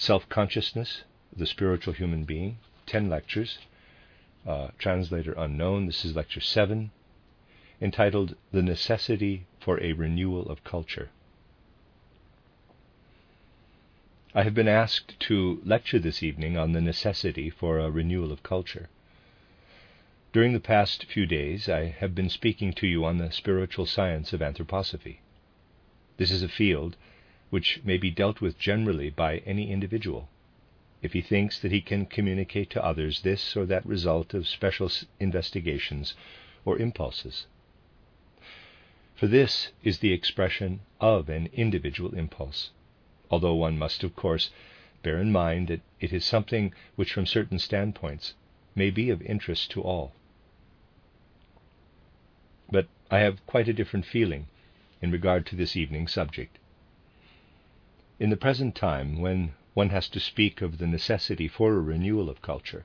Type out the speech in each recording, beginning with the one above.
Self Consciousness, the Spiritual Human Being, 10 lectures, uh, translator unknown. This is lecture 7, entitled The Necessity for a Renewal of Culture. I have been asked to lecture this evening on the necessity for a renewal of culture. During the past few days, I have been speaking to you on the spiritual science of anthroposophy. This is a field which may be dealt with generally by any individual, if he thinks that he can communicate to others this or that result of special investigations or impulses. For this is the expression of an individual impulse, although one must, of course, bear in mind that it is something which, from certain standpoints, may be of interest to all. But I have quite a different feeling in regard to this evening's subject. In the present time, when one has to speak of the necessity for a renewal of culture,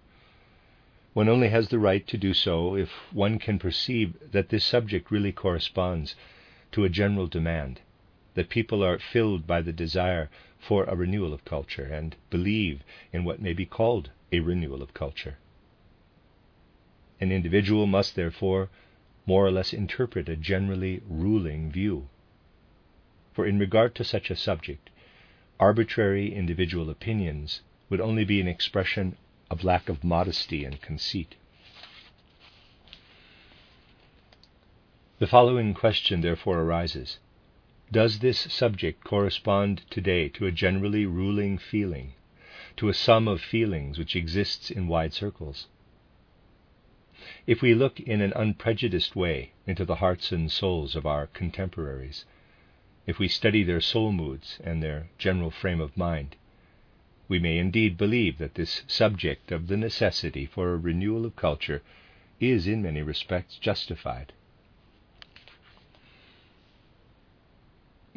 one only has the right to do so if one can perceive that this subject really corresponds to a general demand, that people are filled by the desire for a renewal of culture and believe in what may be called a renewal of culture. An individual must therefore more or less interpret a generally ruling view. For in regard to such a subject, arbitrary individual opinions would only be an expression of lack of modesty and conceit. The following question therefore arises Does this subject correspond today to a generally ruling feeling, to a sum of feelings which exists in wide circles? If we look in an unprejudiced way into the hearts and souls of our contemporaries, if we study their soul moods and their general frame of mind, we may indeed believe that this subject of the necessity for a renewal of culture is in many respects justified.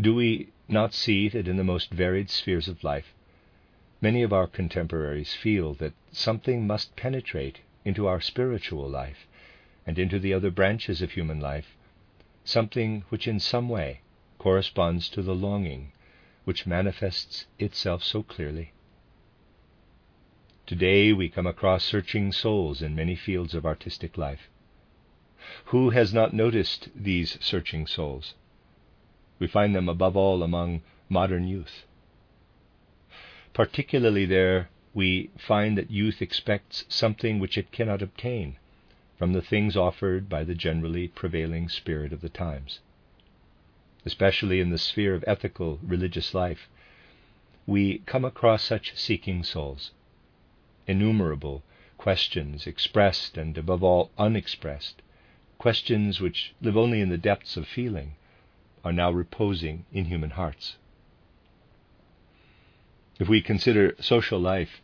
Do we not see that in the most varied spheres of life, many of our contemporaries feel that something must penetrate into our spiritual life and into the other branches of human life, something which in some way corresponds to the longing which manifests itself so clearly. Today we come across searching souls in many fields of artistic life. Who has not noticed these searching souls? We find them above all among modern youth. Particularly there, we find that youth expects something which it cannot obtain from the things offered by the generally prevailing spirit of the times especially in the sphere of ethical religious life, we come across such seeking souls. Innumerable questions expressed and, above all, unexpressed, questions which live only in the depths of feeling, are now reposing in human hearts. If we consider social life,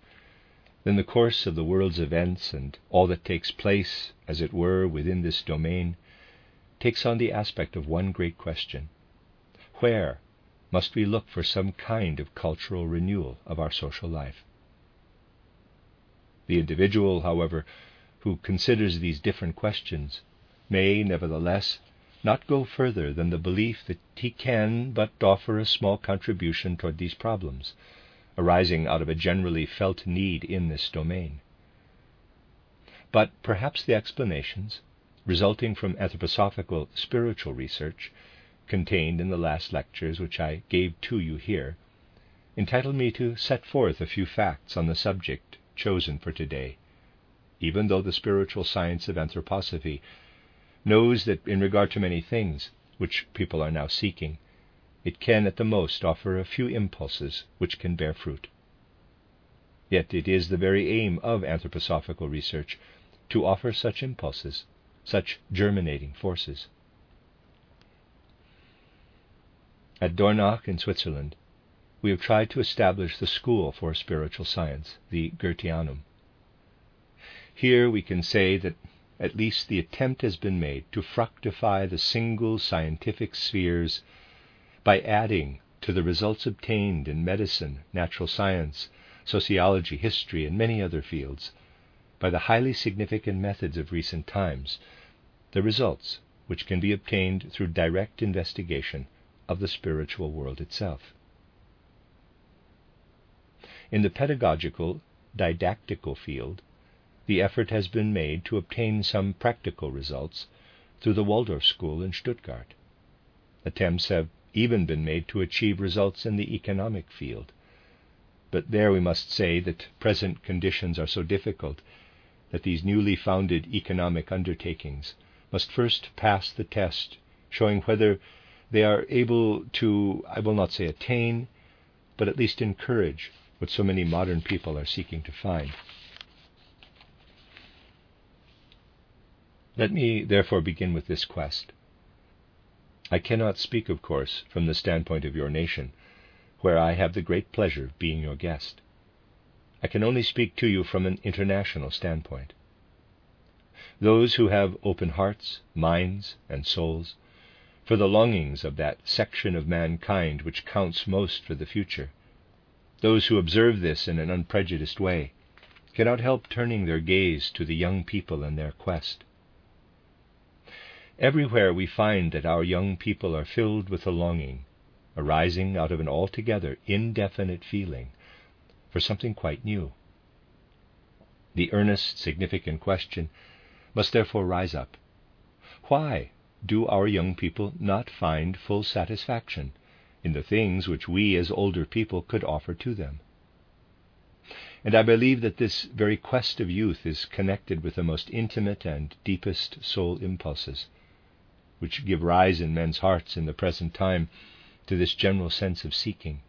then the course of the world's events and all that takes place, as it were, within this domain, takes on the aspect of one great question where must we look for some kind of cultural renewal of our social life? The individual, however, who considers these different questions may, nevertheless, not go further than the belief that he can but offer a small contribution toward these problems, arising out of a generally felt need in this domain. But perhaps the explanations, resulting from anthroposophical spiritual research, contained in the last lectures which I gave to you here, entitle me to set forth a few facts on the subject chosen for today, even though the spiritual science of anthroposophy knows that in regard to many things which people are now seeking, it can at the most offer a few impulses which can bear fruit. Yet it is the very aim of anthroposophical research to offer such impulses, such germinating forces. At Dornach in Switzerland, we have tried to establish the school for spiritual science, the Goetheanum. Here we can say that at least the attempt has been made to fructify the single scientific spheres by adding to the results obtained in medicine, natural science, sociology, history, and many other fields by the highly significant methods of recent times, the results which can be obtained through direct investigation of the spiritual world itself. In the pedagogical, didactical field, the effort has been made to obtain some practical results through the Waldorf School in Stuttgart. Attempts have even been made to achieve results in the economic field. But there we must say that present conditions are so difficult that these newly founded economic undertakings must first pass the test, showing whether they are able to, I will not say attain, but at least encourage what so many modern people are seeking to find. Let me therefore begin with this quest. I cannot speak, of course, from the standpoint of your nation, where I have the great pleasure of being your guest. I can only speak to you from an international standpoint. Those who have open hearts, minds, and souls for the longings of that section of mankind which counts most for the future, those who observe this in an unprejudiced way, cannot help turning their gaze to the young people in their quest. Everywhere we find that our young people are filled with a longing, arising out of an altogether indefinite feeling, for something quite new. The earnest, significant question must therefore rise up Why do our young people not find full satisfaction in the things which we as older people could offer to them? And I believe that this very quest of youth is connected with the most intimate and deepest soul impulses which give rise in men's hearts in the present time to this general sense of seeking.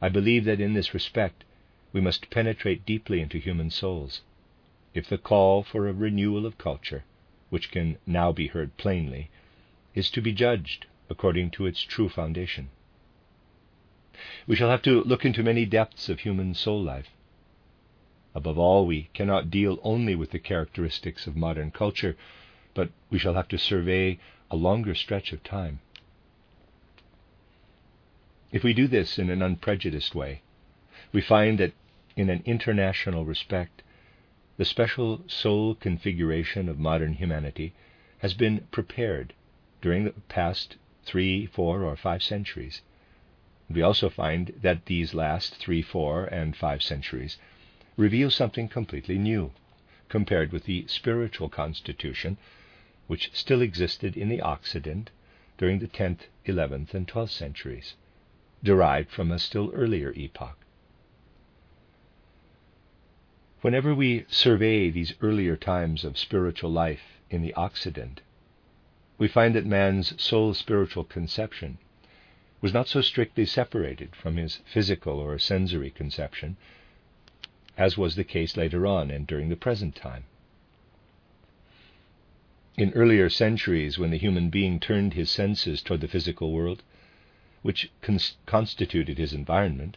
I believe that in this respect we must penetrate deeply into human souls, if the call for a renewal of culture, which can now be heard plainly, is to be judged according to its true foundation. We shall have to look into many depths of human soul life. Above all, we cannot deal only with the characteristics of modern culture, but we shall have to survey a longer stretch of time. If we do this in an unprejudiced way, we find that in an international respect, the special soul configuration of modern humanity has been prepared during the past three, four, or five centuries. We also find that these last three, four, and five centuries reveal something completely new compared with the spiritual constitution which still existed in the Occident during the 10th, 11th, and 12th centuries, derived from a still earlier epoch. Whenever we survey these earlier times of spiritual life in the Occident, we find that man's soul spiritual conception was not so strictly separated from his physical or sensory conception as was the case later on and during the present time. In earlier centuries, when the human being turned his senses toward the physical world, which cons- constituted his environment,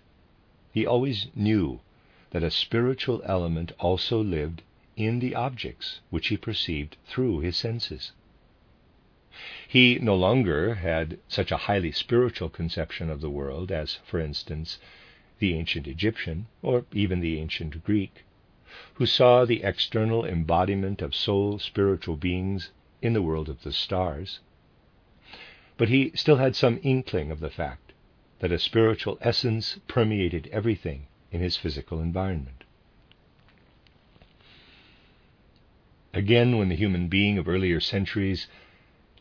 he always knew that a spiritual element also lived in the objects which he perceived through his senses. He no longer had such a highly spiritual conception of the world as, for instance, the ancient Egyptian or even the ancient Greek, who saw the external embodiment of soul spiritual beings in the world of the stars. But he still had some inkling of the fact that a spiritual essence permeated everything in his physical environment. Again, when the human being of earlier centuries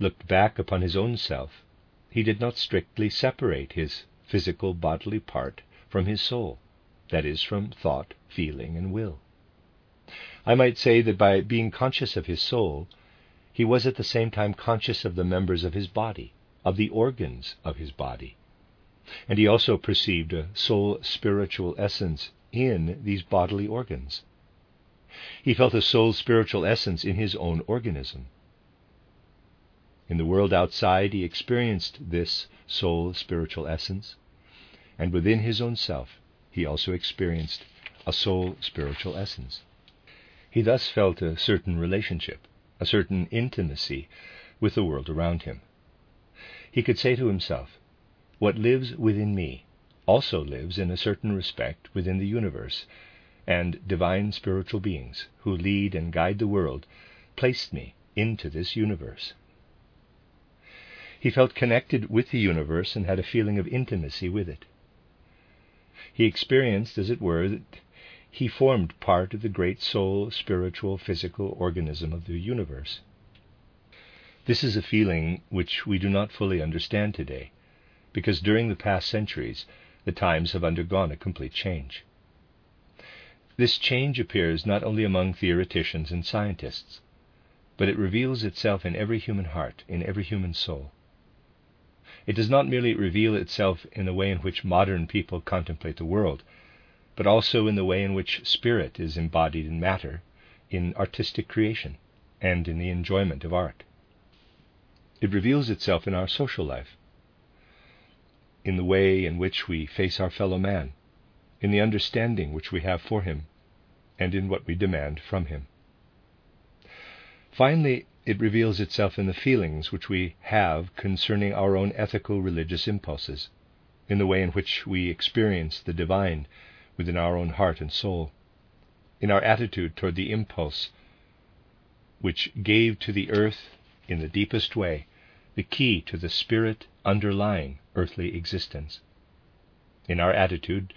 looked back upon his own self, he did not strictly separate his physical bodily part from his soul, that is, from thought, feeling, and will. I might say that by being conscious of his soul, he was at the same time conscious of the members of his body, of the organs of his body. And he also perceived a soul spiritual essence in these bodily organs. He felt a soul spiritual essence in his own organism. In the world outside, he experienced this soul spiritual essence and within his own self he also experienced a soul spiritual essence. He thus felt a certain relationship, a certain intimacy with the world around him. He could say to himself, What lives within me also lives in a certain respect within the universe, and divine spiritual beings who lead and guide the world placed me into this universe. He felt connected with the universe and had a feeling of intimacy with it. He experienced, as it were, that he formed part of the great soul, spiritual, physical organism of the universe. This is a feeling which we do not fully understand today, because during the past centuries the times have undergone a complete change. This change appears not only among theoreticians and scientists, but it reveals itself in every human heart, in every human soul. It does not merely reveal itself in the way in which modern people contemplate the world, but also in the way in which spirit is embodied in matter, in artistic creation, and in the enjoyment of art. It reveals itself in our social life, in the way in which we face our fellow man, in the understanding which we have for him, and in what we demand from him. Finally, it reveals itself in the feelings which we have concerning our own ethical religious impulses, in the way in which we experience the divine within our own heart and soul, in our attitude toward the impulse which gave to the earth, in the deepest way, the key to the spirit underlying earthly existence, in our attitude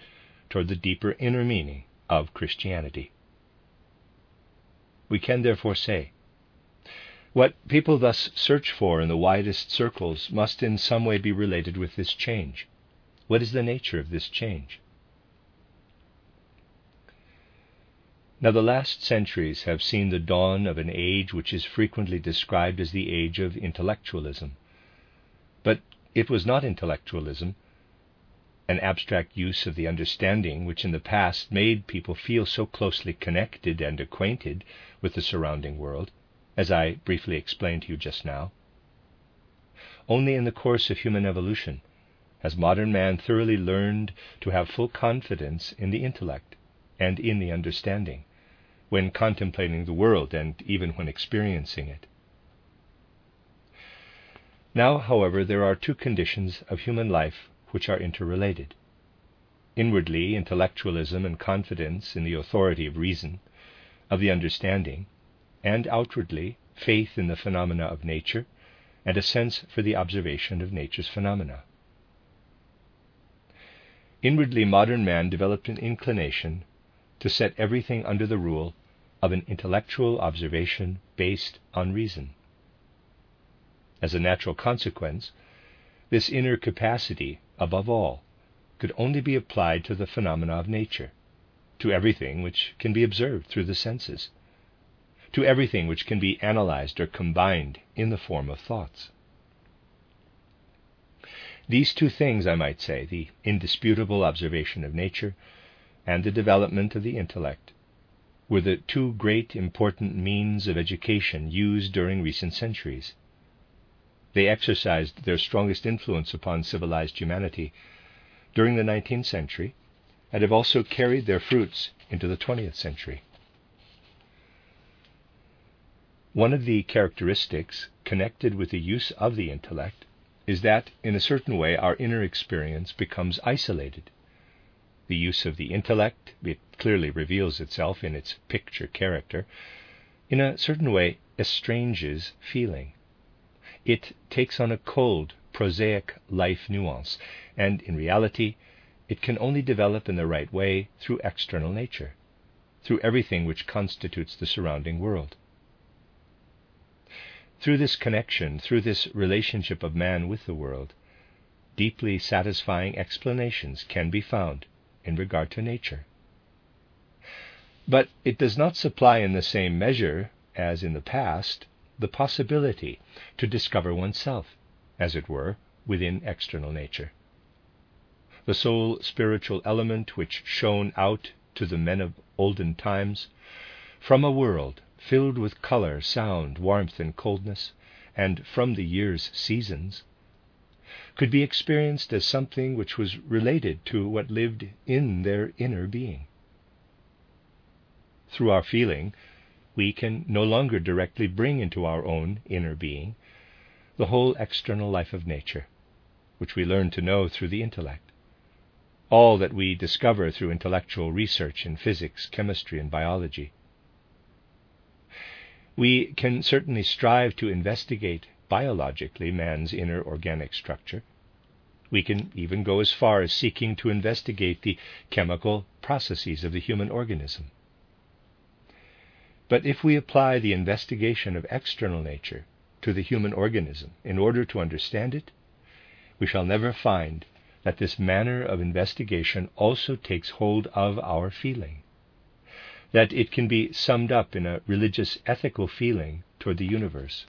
toward the deeper inner meaning of Christianity. We can therefore say what people thus search for in the widest circles must in some way be related with this change. What is the nature of this change? Now, the last centuries have seen the dawn of an age which is frequently described as the age of intellectualism. It was not intellectualism, an abstract use of the understanding which in the past made people feel so closely connected and acquainted with the surrounding world as I briefly explained to you just now. Only in the course of human evolution has modern man thoroughly learned to have full confidence in the intellect and in the understanding when contemplating the world and even when experiencing it. Now, however, there are two conditions of human life which are interrelated. Inwardly, intellectualism and confidence in the authority of reason, of the understanding, and outwardly faith in the phenomena of nature and a sense for the observation of nature's phenomena. Inwardly, modern man developed an inclination to set everything under the rule of an intellectual observation based on reason. As a natural consequence, this inner capacity, above all, could only be applied to the phenomena of nature, to everything which can be observed through the senses to everything which can be analyzed or combined in the form of thoughts. These two things, I might say, the indisputable observation of nature and the development of the intellect, were the two great important means of education used during recent centuries. They exercised their strongest influence upon civilized humanity during the 19th century and have also carried their fruits into the 20th century. One of the characteristics connected with the use of the intellect is that, in a certain way, our inner experience becomes isolated. The use of the intellect, it clearly reveals itself in its picture character, in a certain way estranges feeling. It takes on a cold, prosaic life nuance, and in reality, it can only develop in the right way through external nature, through everything which constitutes the surrounding world. Through this connection, through this relationship of man with the world, deeply satisfying explanations can be found in regard to nature. But it does not supply in the same measure as in the past the possibility to discover oneself, as it were, within external nature. The soul spiritual element which shone out to the men of olden times from a world filled with color, sound, warmth, and coldness, and from the year's seasons, could be experienced as something which was related to what lived in their inner being. Through our feeling, we can no longer directly bring into our own inner being the whole external life of nature, which we learn to know through the intellect. All that we discover through intellectual research in physics, chemistry, and biology. We can certainly strive to investigate biologically man's inner organic structure. We can even go as far as seeking to investigate the chemical processes of the human organism. But if we apply the investigation of external nature to the human organism in order to understand it, we shall never find that this manner of investigation also takes hold of our feeling, that it can be summed up in a religious ethical feeling toward the universe,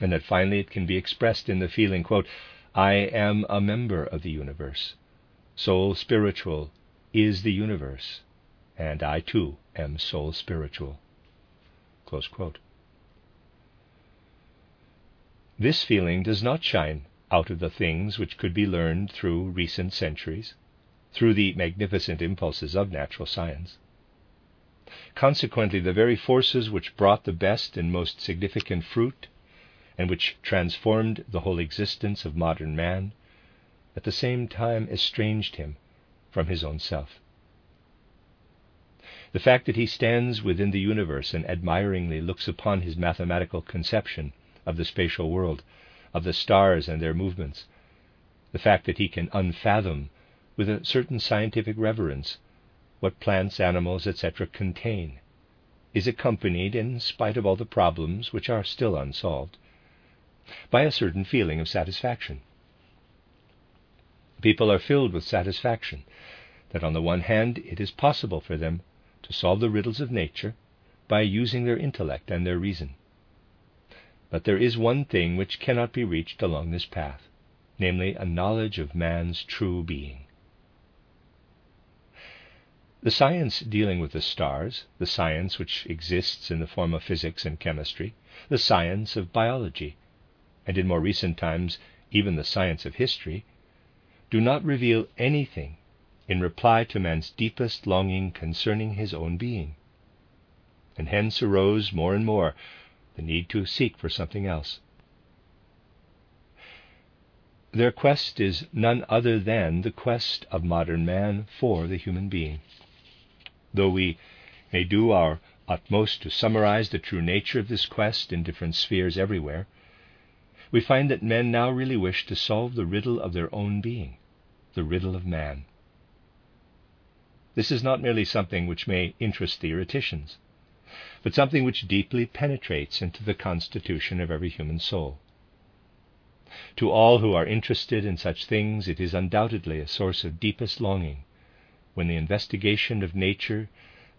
and that finally it can be expressed in the feeling, quote, I am a member of the universe. Soul spiritual is the universe, and I too am soul spiritual. This feeling does not shine out of the things which could be learned through recent centuries, through the magnificent impulses of natural science. Consequently, the very forces which brought the best and most significant fruit and which transformed the whole existence of modern man, at the same time estranged him from his own self. The fact that he stands within the universe and admiringly looks upon his mathematical conception of the spatial world, of the stars and their movements, the fact that he can unfathom with a certain scientific reverence what plants, animals, etc., contain, is accompanied, in spite of all the problems which are still unsolved, by a certain feeling of satisfaction. People are filled with satisfaction that, on the one hand, it is possible for them to solve the riddles of nature by using their intellect and their reason. But there is one thing which cannot be reached along this path, namely, a knowledge of man's true being. The science dealing with the stars, the science which exists in the form of physics and chemistry, the science of biology, and in more recent times even the science of history, do not reveal anything in reply to man's deepest longing concerning his own being. And hence arose more and more the need to seek for something else. Their quest is none other than the quest of modern man for the human being. Though we may do our utmost to summarize the true nature of this quest in different spheres everywhere, we find that men now really wish to solve the riddle of their own being, the riddle of man. This is not merely something which may interest theoreticians, but something which deeply penetrates into the constitution of every human soul. To all who are interested in such things, it is undoubtedly a source of deepest longing when the investigation of nature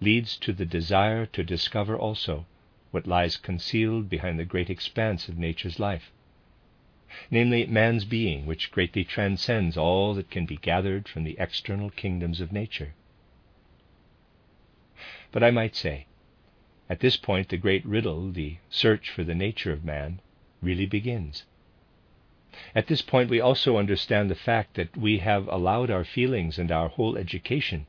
leads to the desire to discover also what lies concealed behind the great expanse of nature's life namely man's being, which greatly transcends all that can be gathered from the external kingdoms of nature. But I might say, at this point, the great riddle, the search for the nature of man, really begins. At this point, we also understand the fact that we have allowed our feelings and our whole education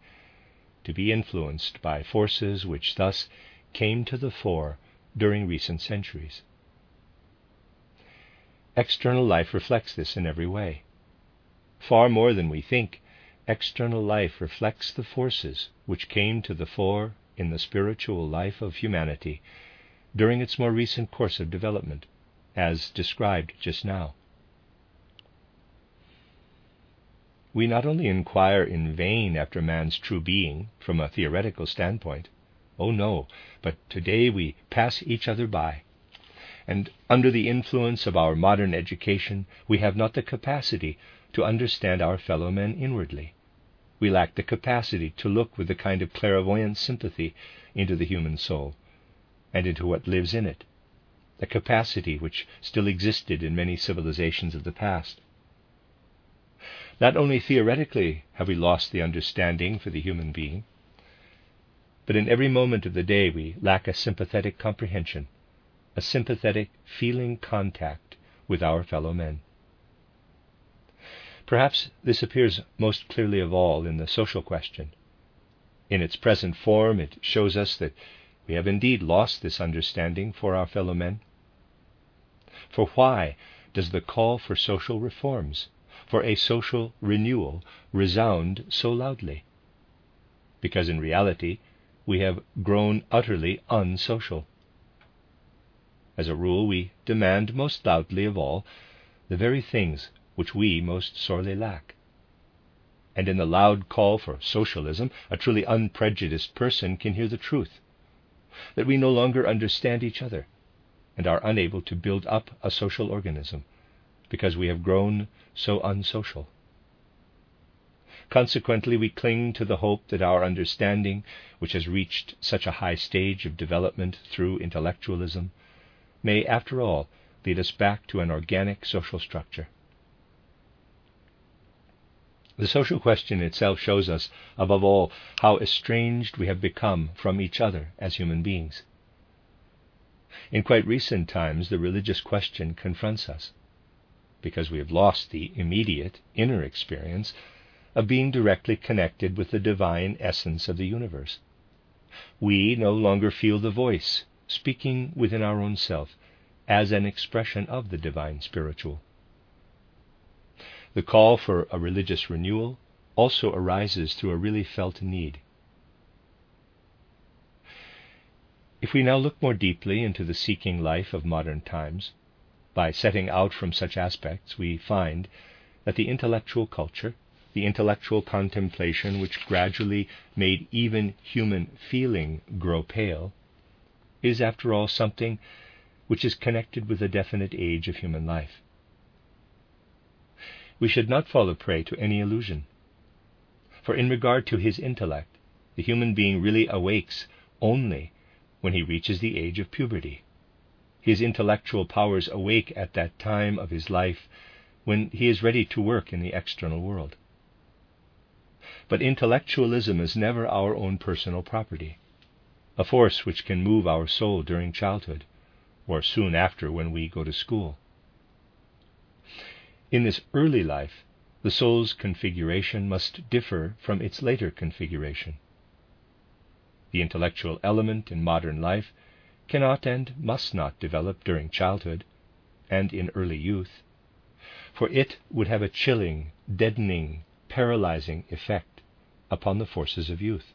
to be influenced by forces which thus came to the fore during recent centuries. External life reflects this in every way. Far more than we think, external life reflects the forces which came to the fore in the spiritual life of humanity during its more recent course of development, as described just now. We not only inquire in vain after man's true being from a theoretical standpoint, oh no, but today we pass each other by and under the influence of our modern education, we have not the capacity to understand our fellow men inwardly. We lack the capacity to look with a kind of clairvoyant sympathy into the human soul and into what lives in it, a capacity which still existed in many civilizations of the past. Not only theoretically have we lost the understanding for the human being, but in every moment of the day we lack a sympathetic comprehension a sympathetic, feeling contact with our fellow men. Perhaps this appears most clearly of all in the social question. In its present form, it shows us that we have indeed lost this understanding for our fellow men. For why does the call for social reforms, for a social renewal, resound so loudly? Because in reality, we have grown utterly unsocial. As a rule, we demand most loudly of all the very things which we most sorely lack. And in the loud call for socialism, a truly unprejudiced person can hear the truth that we no longer understand each other and are unable to build up a social organism because we have grown so unsocial. Consequently, we cling to the hope that our understanding, which has reached such a high stage of development through intellectualism, may, after all, lead us back to an organic social structure. The social question itself shows us, above all, how estranged we have become from each other as human beings. In quite recent times, the religious question confronts us, because we have lost the immediate inner experience of being directly connected with the divine essence of the universe. We no longer feel the voice speaking within our own self as an expression of the divine spiritual. The call for a religious renewal also arises through a really felt need. If we now look more deeply into the seeking life of modern times, by setting out from such aspects, we find that the intellectual culture the intellectual contemplation which gradually made even human feeling grow pale, is after all something which is connected with a definite age of human life. We should not fall a prey to any illusion. For in regard to his intellect, the human being really awakes only when he reaches the age of puberty. His intellectual powers awake at that time of his life when he is ready to work in the external world. But intellectualism is never our own personal property, a force which can move our soul during childhood, or soon after when we go to school. In this early life, the soul's configuration must differ from its later configuration. The intellectual element in modern life cannot and must not develop during childhood and in early youth, for it would have a chilling, deadening, paralyzing effect upon the forces of youth.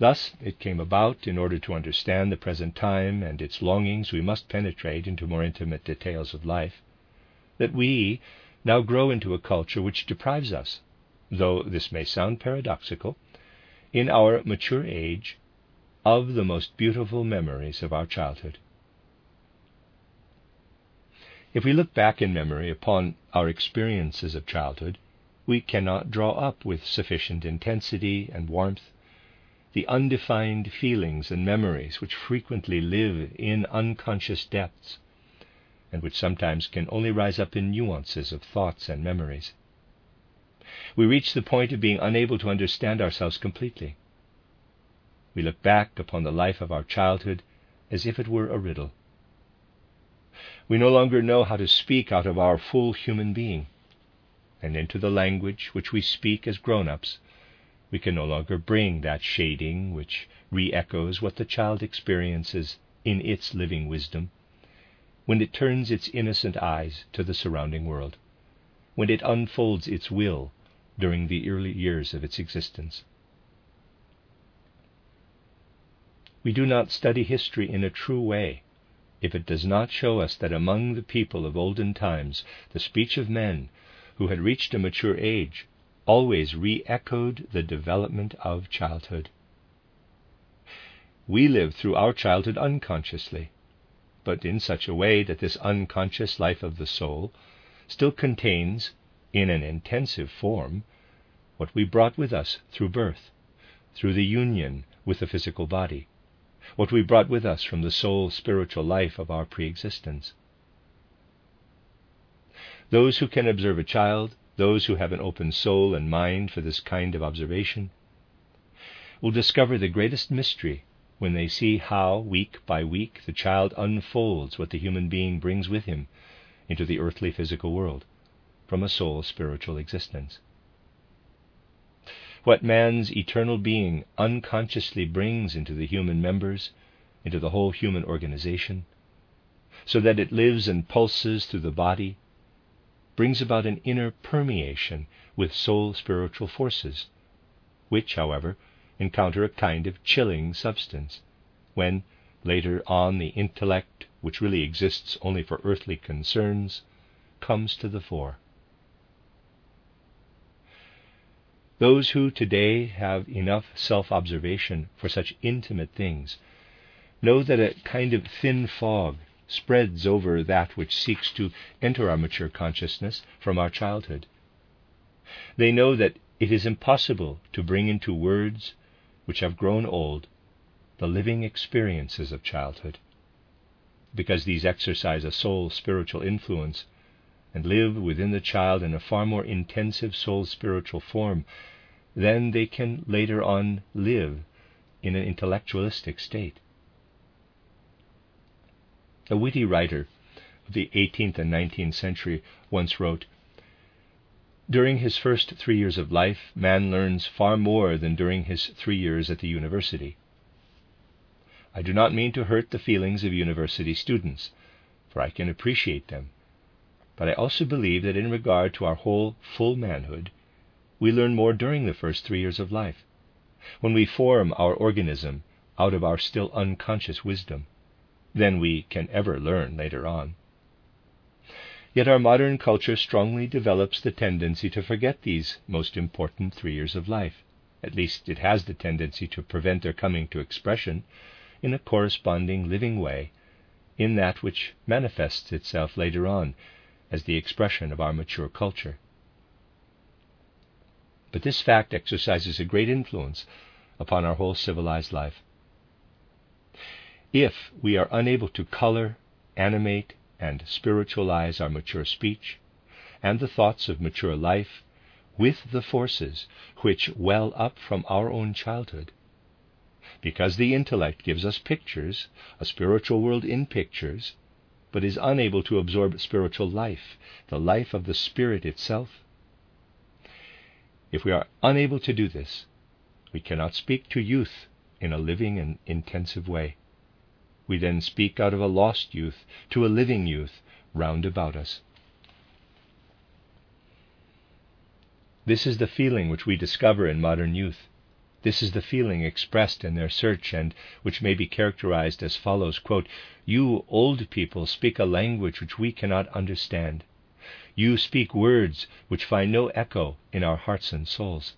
Thus, it came about, in order to understand the present time and its longings, we must penetrate into more intimate details of life, that we now grow into a culture which deprives us, though this may sound paradoxical, in our mature age, of the most beautiful memories of our childhood. If we look back in memory upon our experiences of childhood, we cannot draw up with sufficient intensity and warmth the undefined feelings and memories which frequently live in unconscious depths, and which sometimes can only rise up in nuances of thoughts and memories. We reach the point of being unable to understand ourselves completely. We look back upon the life of our childhood as if it were a riddle. We no longer know how to speak out of our full human being and into the language which we speak as grown ups, we can no longer bring that shading which re echoes what the child experiences in its living wisdom when it turns its innocent eyes to the surrounding world, when it unfolds its will during the early years of its existence. We do not study history in a true way if it does not show us that among the people of olden times the speech of men who had reached a mature age always re echoed the development of childhood. We live through our childhood unconsciously, but in such a way that this unconscious life of the soul still contains, in an intensive form, what we brought with us through birth, through the union with the physical body, what we brought with us from the soul spiritual life of our pre existence. Those who can observe a child, those who have an open soul and mind for this kind of observation, will discover the greatest mystery when they see how, week by week, the child unfolds what the human being brings with him into the earthly physical world, from a soul's spiritual existence. What man's eternal being unconsciously brings into the human members, into the whole human organization, so that it lives and pulses through the body, brings about an inner permeation with soul spiritual forces, which, however, encounter a kind of chilling substance when, later on, the intellect, which really exists only for earthly concerns, comes to the fore. Those who today have enough self observation for such intimate things know that a kind of thin fog spreads over that which seeks to enter our mature consciousness from our childhood. They know that it is impossible to bring into words which have grown old the living experiences of childhood, because these exercise a soul spiritual influence and live within the child in a far more intensive soul spiritual form than they can later on live in an intellectualistic state. A witty writer of the 18th and 19th century once wrote During his first three years of life, man learns far more than during his three years at the university. I do not mean to hurt the feelings of university students, for I can appreciate them, but I also believe that in regard to our whole full manhood, we learn more during the first three years of life, when we form our organism out of our still unconscious wisdom than we can ever learn later on. Yet our modern culture strongly develops the tendency to forget these most important three years of life. At least it has the tendency to prevent their coming to expression in a corresponding living way in that which manifests itself later on as the expression of our mature culture. But this fact exercises a great influence upon our whole civilized life if we are unable to color, animate, and spiritualize our mature speech and the thoughts of mature life with the forces which well up from our own childhood. Because the intellect gives us pictures, a spiritual world in pictures, but is unable to absorb spiritual life, the life of the Spirit itself. If we are unable to do this, we cannot speak to youth in a living and intensive way. We then speak out of a lost youth to a living youth round about us. This is the feeling which we discover in modern youth. This is the feeling expressed in their search, and which may be characterized as follows quote, You old people speak a language which we cannot understand. You speak words which find no echo in our hearts and souls.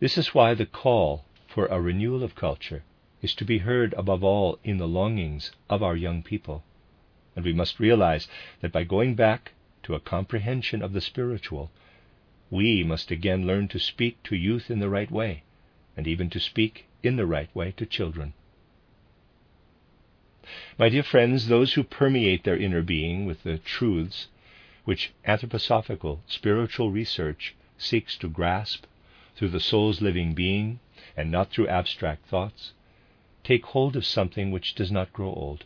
This is why the call for a renewal of culture is to be heard above all in the longings of our young people. And we must realize that by going back to a comprehension of the spiritual, we must again learn to speak to youth in the right way, and even to speak in the right way to children. My dear friends, those who permeate their inner being with the truths which anthroposophical spiritual research seeks to grasp through the soul's living being and not through abstract thoughts, take hold of something which does not grow old,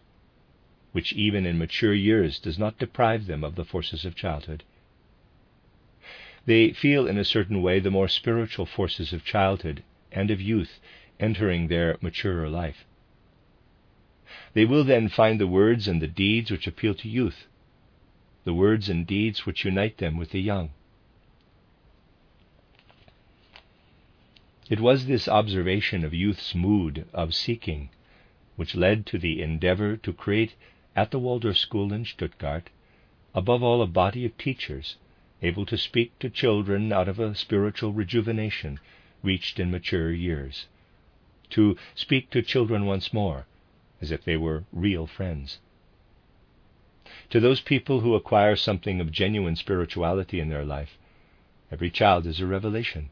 which even in mature years does not deprive them of the forces of childhood. They feel in a certain way the more spiritual forces of childhood and of youth entering their maturer life. They will then find the words and the deeds which appeal to youth, the words and deeds which unite them with the young. It was this observation of youth's mood of seeking which led to the endeavor to create at the Waldorf School in Stuttgart, above all, a body of teachers able to speak to children out of a spiritual rejuvenation reached in mature years, to speak to children once more as if they were real friends. To those people who acquire something of genuine spirituality in their life, every child is a revelation.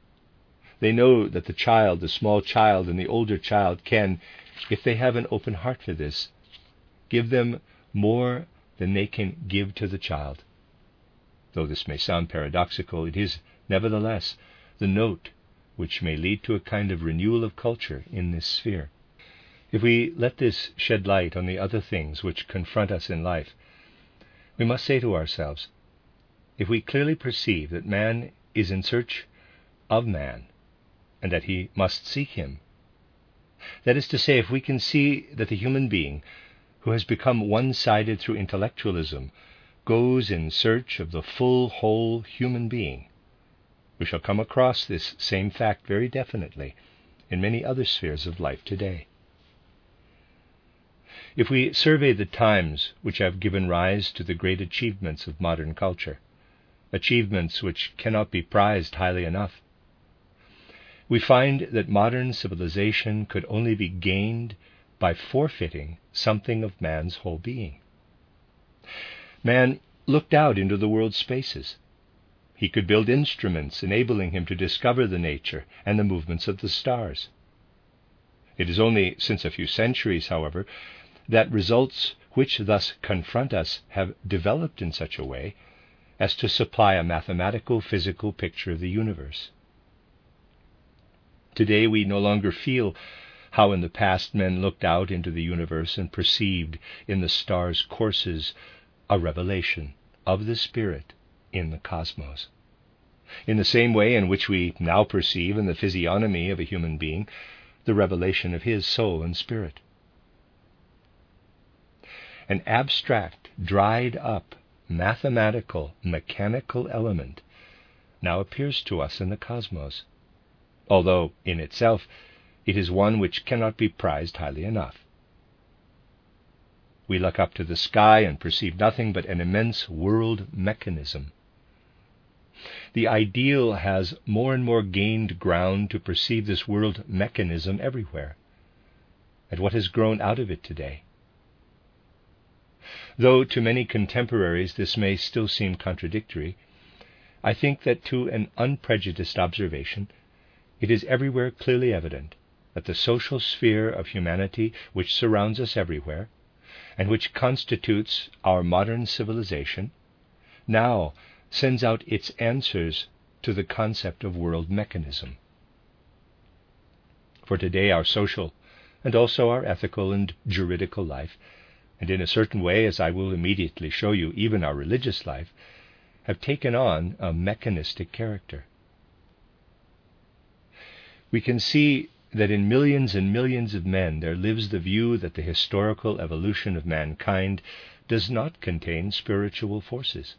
They know that the child, the small child, and the older child can, if they have an open heart for this, give them more than they can give to the child. Though this may sound paradoxical, it is, nevertheless, the note which may lead to a kind of renewal of culture in this sphere. If we let this shed light on the other things which confront us in life, we must say to ourselves if we clearly perceive that man is in search of man and that he must seek him, that is to say, if we can see that the human being who has become one sided through intellectualism goes in search of the full, whole human being, we shall come across this same fact very definitely in many other spheres of life today. If we survey the times which have given rise to the great achievements of modern culture, achievements which cannot be prized highly enough, we find that modern civilization could only be gained by forfeiting something of man's whole being. Man looked out into the world's spaces. He could build instruments enabling him to discover the nature and the movements of the stars. It is only since a few centuries, however, that results which thus confront us have developed in such a way as to supply a mathematical physical picture of the universe. Today we no longer feel how in the past men looked out into the universe and perceived in the stars' courses a revelation of the Spirit in the cosmos. In the same way in which we now perceive in the physiognomy of a human being the revelation of his soul and spirit. An abstract, dried up, mathematical, mechanical element now appears to us in the cosmos although in itself it is one which cannot be prized highly enough. We look up to the sky and perceive nothing but an immense world mechanism. The ideal has more and more gained ground to perceive this world mechanism everywhere, and what has grown out of it today. Though to many contemporaries this may still seem contradictory, I think that to an unprejudiced observation it is everywhere clearly evident that the social sphere of humanity which surrounds us everywhere, and which constitutes our modern civilization, now sends out its answers to the concept of world mechanism. For today, our social and also our ethical and juridical life, and in a certain way, as I will immediately show you, even our religious life, have taken on a mechanistic character we can see that in millions and millions of men there lives the view that the historical evolution of mankind does not contain spiritual forces,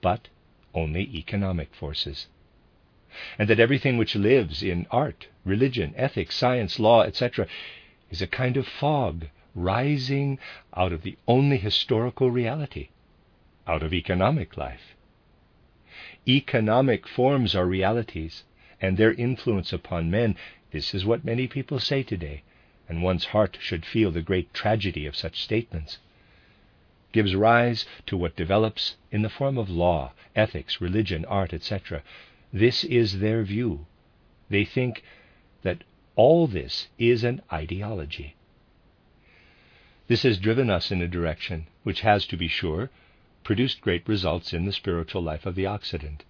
but only economic forces. And that everything which lives in art, religion, ethics, science, law, etc., is a kind of fog rising out of the only historical reality, out of economic life. Economic forms are realities, and their influence upon men, this is what many people say today, and one's heart should feel the great tragedy of such statements, gives rise to what develops in the form of law, ethics, religion, art, etc. This is their view. They think that all this is an ideology. This has driven us in a direction which has, to be sure, produced great results in the spiritual life of the Occident.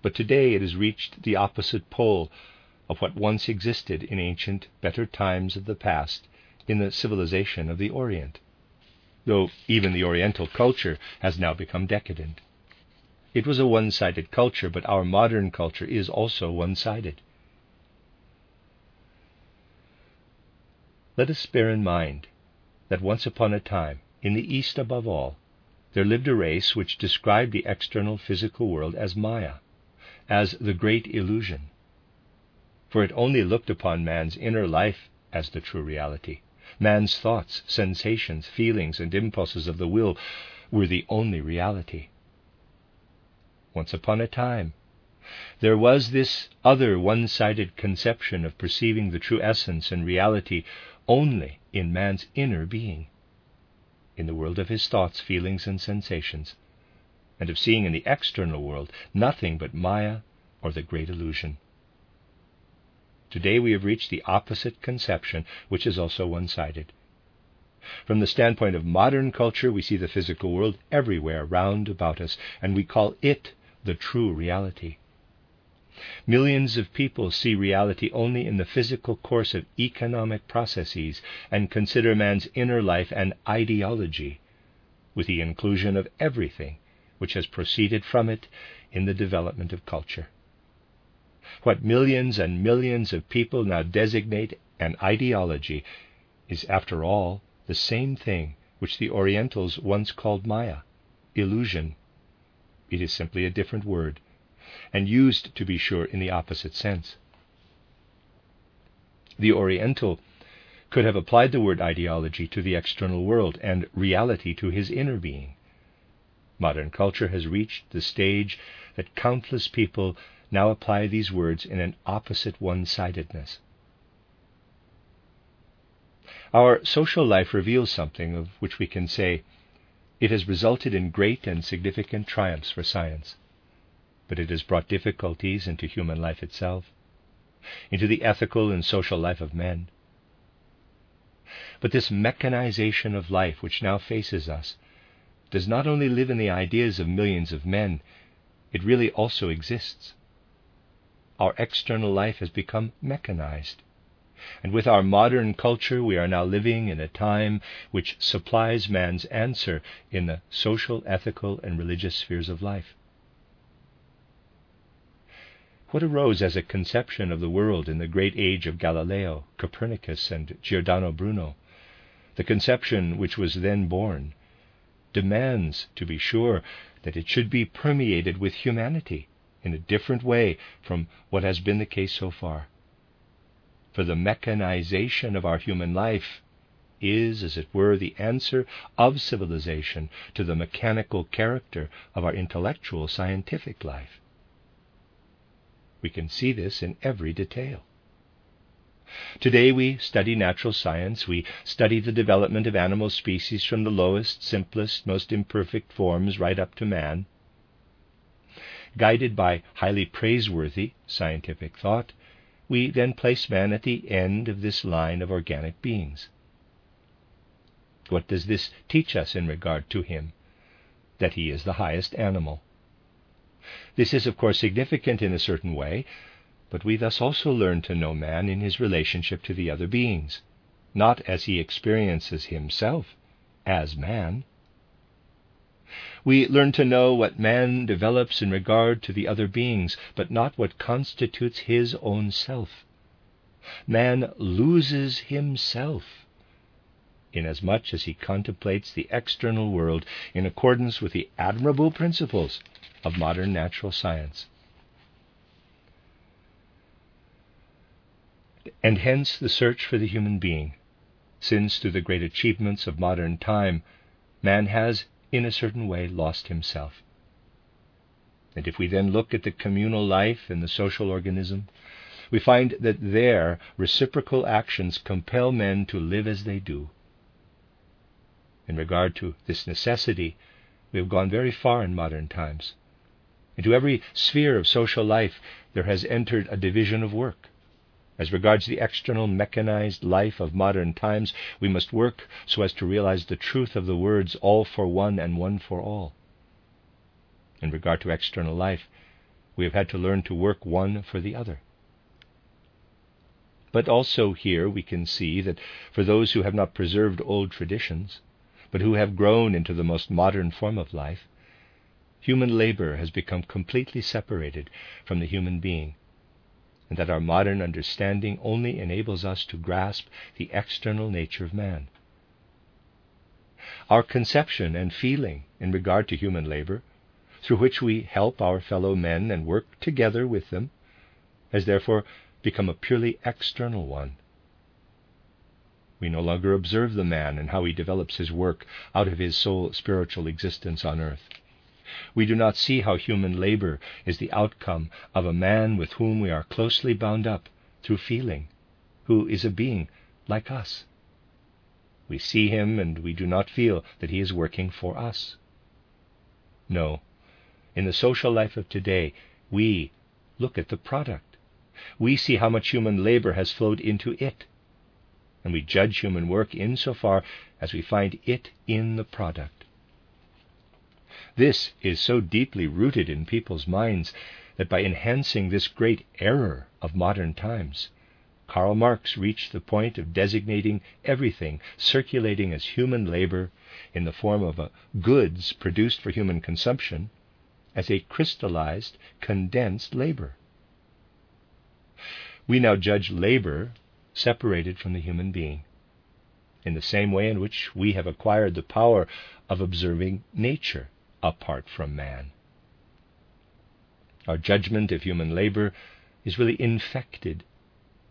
But today it has reached the opposite pole of what once existed in ancient, better times of the past in the civilization of the Orient, though even the Oriental culture has now become decadent. It was a one sided culture, but our modern culture is also one sided. Let us bear in mind that once upon a time, in the East above all, there lived a race which described the external physical world as Maya as the great illusion, for it only looked upon man's inner life as the true reality. Man's thoughts, sensations, feelings, and impulses of the will were the only reality. Once upon a time, there was this other one sided conception of perceiving the true essence and reality only in man's inner being, in the world of his thoughts, feelings, and sensations and of seeing in the external world nothing but Maya or the great illusion. Today we have reached the opposite conception, which is also one sided. From the standpoint of modern culture, we see the physical world everywhere round about us, and we call it the true reality. Millions of people see reality only in the physical course of economic processes and consider man's inner life an ideology with the inclusion of everything which has proceeded from it in the development of culture. What millions and millions of people now designate an ideology is, after all, the same thing which the Orientals once called Maya, illusion. It is simply a different word, and used, to be sure, in the opposite sense. The Oriental could have applied the word ideology to the external world and reality to his inner being. Modern culture has reached the stage that countless people now apply these words in an opposite one sidedness. Our social life reveals something of which we can say it has resulted in great and significant triumphs for science, but it has brought difficulties into human life itself, into the ethical and social life of men. But this mechanization of life which now faces us does not only live in the ideas of millions of men, it really also exists our external life has become mechanized. And with our modern culture, we are now living in a time which supplies man's answer in the social, ethical, and religious spheres of life. What arose as a conception of the world in the great age of Galileo, Copernicus, and Giordano Bruno, the conception which was then born, demands, to be sure, that it should be permeated with humanity in a different way from what has been the case so far. For the mechanization of our human life is, as it were, the answer of civilization to the mechanical character of our intellectual scientific life. We can see this in every detail. Today we study natural science, we study the development of animal species from the lowest, simplest, most imperfect forms right up to man. Guided by highly praiseworthy scientific thought, we then place man at the end of this line of organic beings. What does this teach us in regard to him? That he is the highest animal. This is, of course, significant in a certain way, but we thus also learn to know man in his relationship to the other beings, not as he experiences himself as man, we learn to know what man develops in regard to the other beings, but not what constitutes his own self. Man loses himself inasmuch as he contemplates the external world in accordance with the admirable principles of modern natural science. And hence the search for the human being, since through the great achievements of modern time man has in a certain way, lost himself. And if we then look at the communal life and the social organism, we find that there reciprocal actions compel men to live as they do. In regard to this necessity, we have gone very far in modern times. Into every sphere of social life there has entered a division of work. As regards the external mechanized life of modern times, we must work so as to realize the truth of the words all for one and one for all. In regard to external life, we have had to learn to work one for the other. But also here we can see that for those who have not preserved old traditions, but who have grown into the most modern form of life, human labor has become completely separated from the human being and that our modern understanding only enables us to grasp the external nature of man. Our conception and feeling in regard to human labor, through which we help our fellow men and work together with them, has therefore become a purely external one. We no longer observe the man and how he develops his work out of his soul spiritual existence on earth. We do not see how human labor is the outcome of a man with whom we are closely bound up through feeling, who is a being like us. We see him and we do not feel that he is working for us. No, in the social life of today, we look at the product. We see how much human labor has flowed into it. And we judge human work insofar as we find it in the product. This is so deeply rooted in people's minds that by enhancing this great error of modern times, Karl Marx reached the point of designating everything circulating as human labor in the form of goods produced for human consumption as a crystallized, condensed labor. We now judge labor separated from the human being, in the same way in which we have acquired the power of observing nature apart from man. Our judgment of human labor is really infected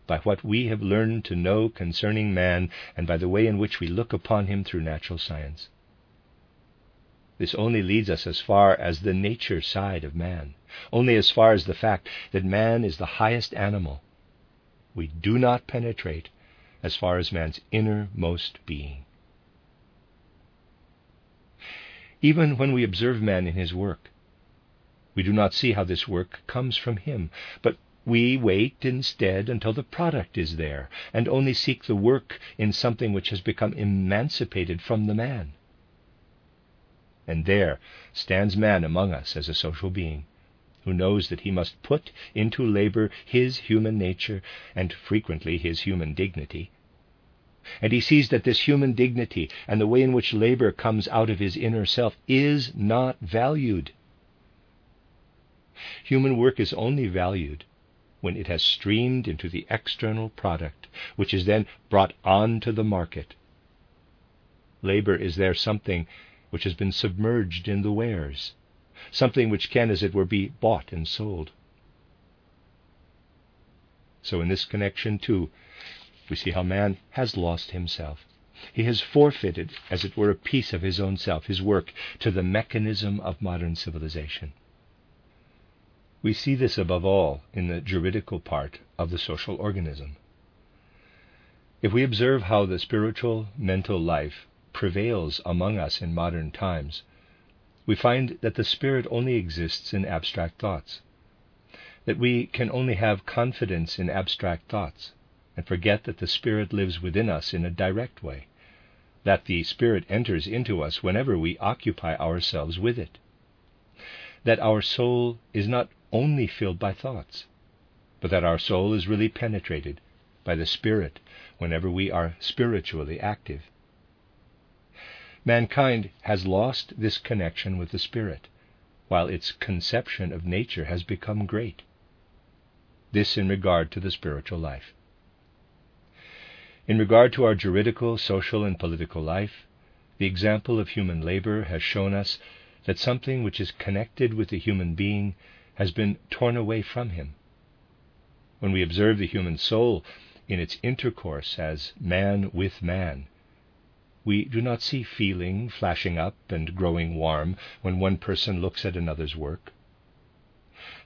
by what we have learned to know concerning man and by the way in which we look upon him through natural science. This only leads us as far as the nature side of man, only as far as the fact that man is the highest animal. We do not penetrate as far as man's innermost being. Even when we observe man in his work, we do not see how this work comes from him, but we wait instead until the product is there, and only seek the work in something which has become emancipated from the man. And there stands man among us as a social being, who knows that he must put into labor his human nature and frequently his human dignity. And he sees that this human dignity and the way in which labor comes out of his inner self is not valued. Human work is only valued when it has streamed into the external product, which is then brought on to the market. Labor is there something which has been submerged in the wares, something which can, as it were, be bought and sold. So, in this connection, too, we see how man has lost himself. He has forfeited, as it were, a piece of his own self, his work, to the mechanism of modern civilization. We see this above all in the juridical part of the social organism. If we observe how the spiritual mental life prevails among us in modern times, we find that the Spirit only exists in abstract thoughts, that we can only have confidence in abstract thoughts, and forget that the Spirit lives within us in a direct way, that the Spirit enters into us whenever we occupy ourselves with it, that our soul is not only filled by thoughts, but that our soul is really penetrated by the Spirit whenever we are spiritually active. Mankind has lost this connection with the Spirit, while its conception of nature has become great. This in regard to the spiritual life. In regard to our juridical, social, and political life, the example of human labor has shown us that something which is connected with the human being has been torn away from him. When we observe the human soul in its intercourse as man with man, we do not see feeling flashing up and growing warm when one person looks at another's work.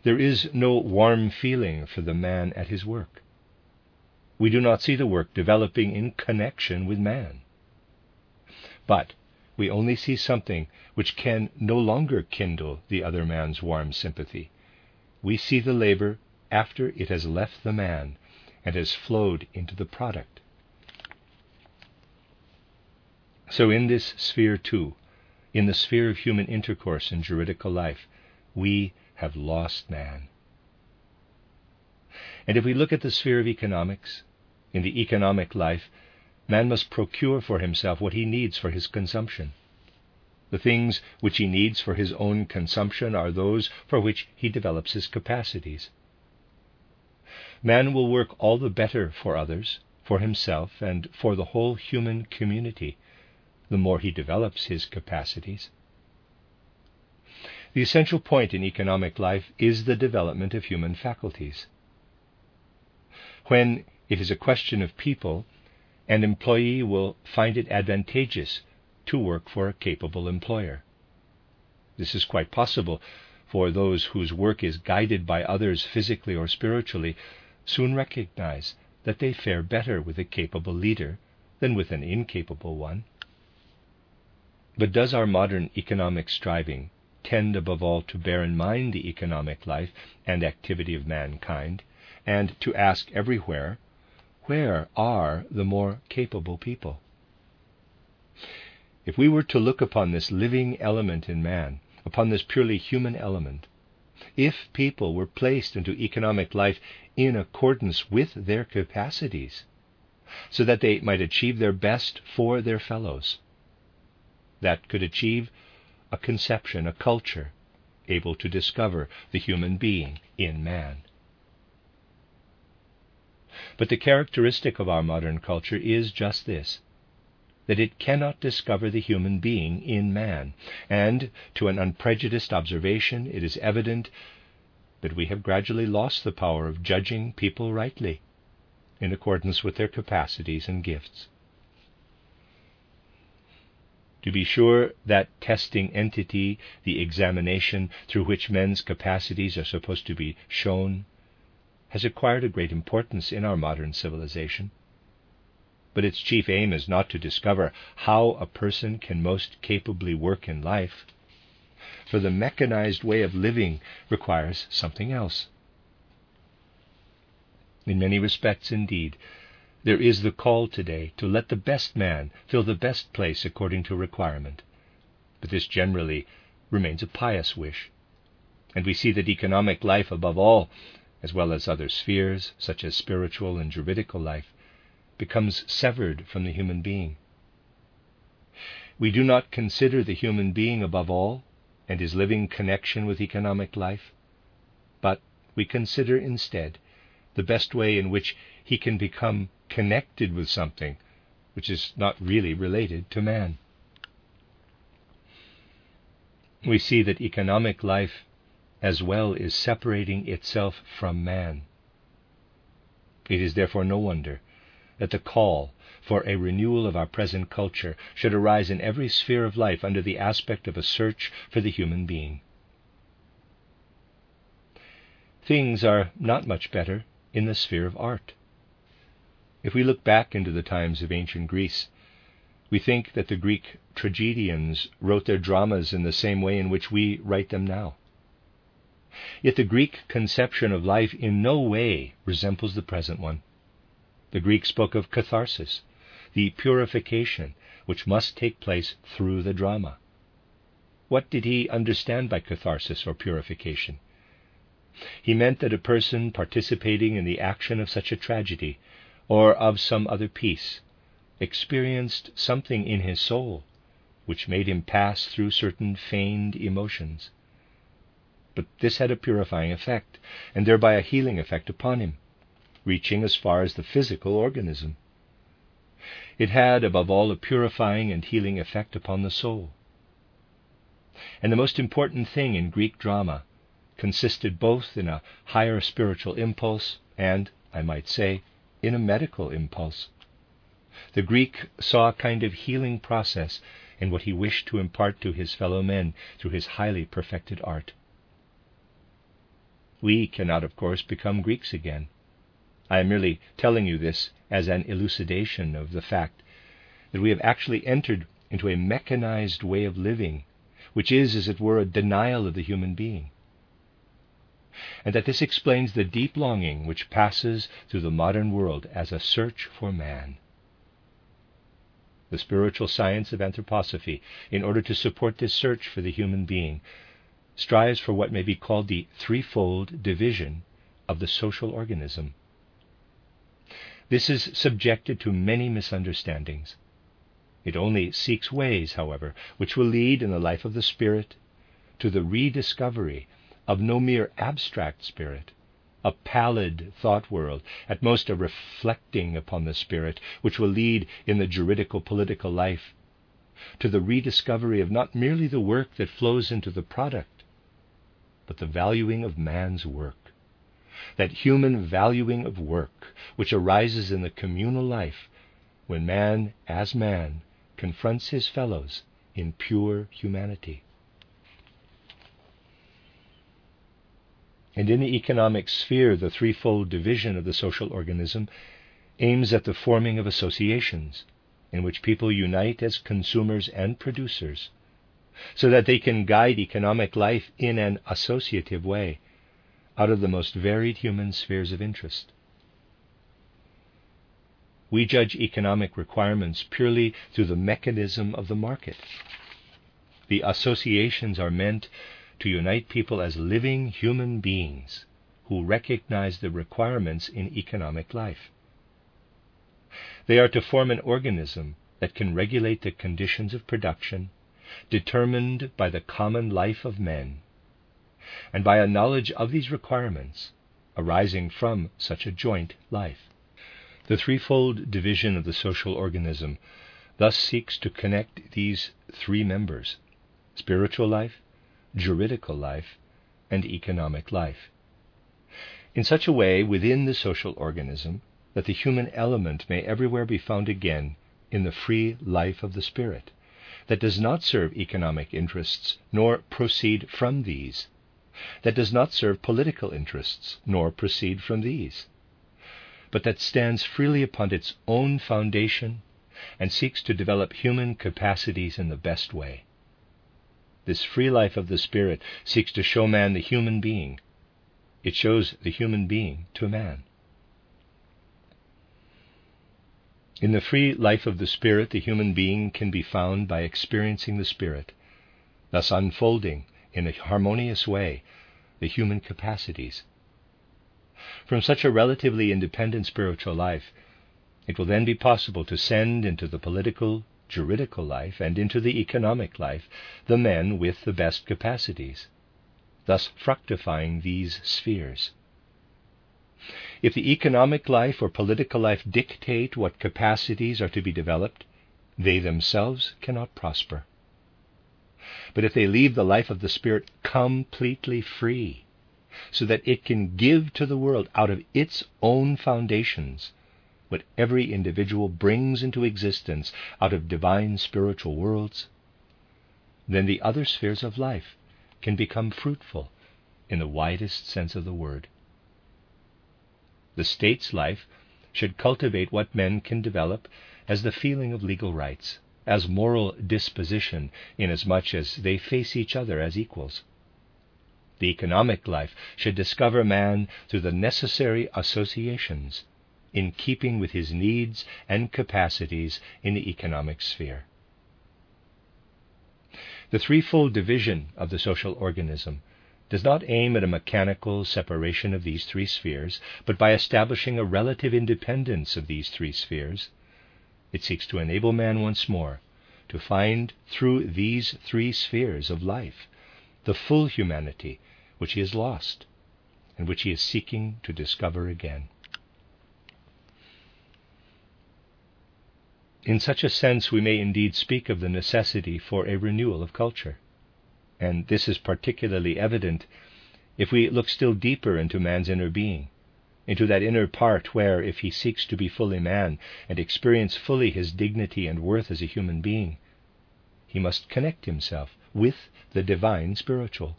There is no warm feeling for the man at his work. We do not see the work developing in connection with man. But we only see something which can no longer kindle the other man's warm sympathy. We see the labor after it has left the man and has flowed into the product. So, in this sphere too, in the sphere of human intercourse and juridical life, we have lost man. And if we look at the sphere of economics, in the economic life, man must procure for himself what he needs for his consumption. The things which he needs for his own consumption are those for which he develops his capacities. Man will work all the better for others, for himself, and for the whole human community the more he develops his capacities. The essential point in economic life is the development of human faculties. When it is a question of people, an employee will find it advantageous to work for a capable employer. This is quite possible, for those whose work is guided by others physically or spiritually soon recognize that they fare better with a capable leader than with an incapable one. But does our modern economic striving tend above all to bear in mind the economic life and activity of mankind, and to ask everywhere, where are the more capable people? If we were to look upon this living element in man, upon this purely human element, if people were placed into economic life in accordance with their capacities, so that they might achieve their best for their fellows, that could achieve a conception, a culture, able to discover the human being in man. But the characteristic of our modern culture is just this that it cannot discover the human being in man, and to an unprejudiced observation it is evident that we have gradually lost the power of judging people rightly in accordance with their capacities and gifts. To be sure, that testing entity, the examination through which men's capacities are supposed to be shown, has acquired a great importance in our modern civilization. But its chief aim is not to discover how a person can most capably work in life, for the mechanized way of living requires something else. In many respects, indeed, there is the call today to let the best man fill the best place according to requirement. But this generally remains a pious wish. And we see that economic life, above all, as well as other spheres, such as spiritual and juridical life, becomes severed from the human being. We do not consider the human being above all and his living connection with economic life, but we consider instead the best way in which he can become connected with something which is not really related to man. We see that economic life as well is separating itself from man. It is therefore no wonder that the call for a renewal of our present culture should arise in every sphere of life under the aspect of a search for the human being. Things are not much better in the sphere of art. If we look back into the times of ancient Greece, we think that the Greek tragedians wrote their dramas in the same way in which we write them now. Yet the Greek conception of life in no way resembles the present one. The Greek spoke of catharsis, the purification which must take place through the drama. What did he understand by catharsis or purification? He meant that a person participating in the action of such a tragedy or of some other piece, experienced something in his soul which made him pass through certain feigned emotions. But this had a purifying effect, and thereby a healing effect upon him, reaching as far as the physical organism. It had, above all, a purifying and healing effect upon the soul. And the most important thing in Greek drama consisted both in a higher spiritual impulse and, I might say, in a medical impulse. The Greek saw a kind of healing process in what he wished to impart to his fellow men through his highly perfected art. We cannot, of course, become Greeks again. I am merely telling you this as an elucidation of the fact that we have actually entered into a mechanized way of living, which is, as it were, a denial of the human being and that this explains the deep longing which passes through the modern world as a search for man. The spiritual science of anthroposophy, in order to support this search for the human being, strives for what may be called the threefold division of the social organism. This is subjected to many misunderstandings. It only seeks ways, however, which will lead in the life of the Spirit to the rediscovery of no mere abstract spirit, a pallid thought world, at most a reflecting upon the spirit, which will lead in the juridical political life to the rediscovery of not merely the work that flows into the product, but the valuing of man's work. That human valuing of work which arises in the communal life when man, as man, confronts his fellows in pure humanity. And in the economic sphere, the threefold division of the social organism aims at the forming of associations in which people unite as consumers and producers so that they can guide economic life in an associative way out of the most varied human spheres of interest. We judge economic requirements purely through the mechanism of the market. The associations are meant to unite people as living human beings who recognize the requirements in economic life. They are to form an organism that can regulate the conditions of production determined by the common life of men, and by a knowledge of these requirements arising from such a joint life. The threefold division of the social organism thus seeks to connect these three members spiritual life, juridical life, and economic life. In such a way, within the social organism, that the human element may everywhere be found again in the free life of the Spirit, that does not serve economic interests nor proceed from these, that does not serve political interests nor proceed from these, but that stands freely upon its own foundation and seeks to develop human capacities in the best way. This free life of the Spirit seeks to show man the human being. It shows the human being to man. In the free life of the Spirit, the human being can be found by experiencing the Spirit, thus unfolding in a harmonious way the human capacities. From such a relatively independent spiritual life, it will then be possible to send into the political, juridical life and into the economic life the men with the best capacities, thus fructifying these spheres. If the economic life or political life dictate what capacities are to be developed, they themselves cannot prosper. But if they leave the life of the Spirit completely free, so that it can give to the world out of its own foundations what every individual brings into existence out of divine spiritual worlds, then the other spheres of life can become fruitful in the widest sense of the word. The state's life should cultivate what men can develop as the feeling of legal rights, as moral disposition, inasmuch as they face each other as equals. The economic life should discover man through the necessary associations in keeping with his needs and capacities in the economic sphere. The threefold division of the social organism does not aim at a mechanical separation of these three spheres, but by establishing a relative independence of these three spheres, it seeks to enable man once more to find through these three spheres of life the full humanity which he has lost and which he is seeking to discover again. In such a sense, we may indeed speak of the necessity for a renewal of culture and this is particularly evident if we look still deeper into man's inner being, into that inner part where, if he seeks to be fully man and experience fully his dignity and worth as a human being, he must connect himself with the divine spiritual,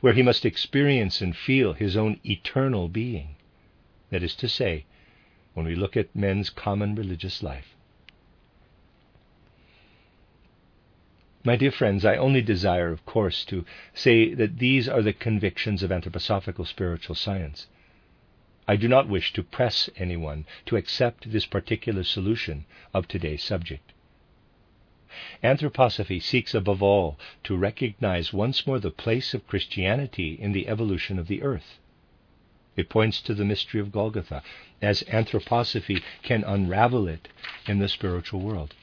where he must experience and feel his own eternal being. That is to say, when we look at men's common religious life. My dear friends, I only desire, of course, to say that these are the convictions of anthroposophical spiritual science. I do not wish to press anyone to accept this particular solution of today's subject. Anthroposophy seeks above all to recognize once more the place of Christianity in the evolution of the earth. It points to the mystery of Golgotha, as anthroposophy can unravel it in the spiritual world.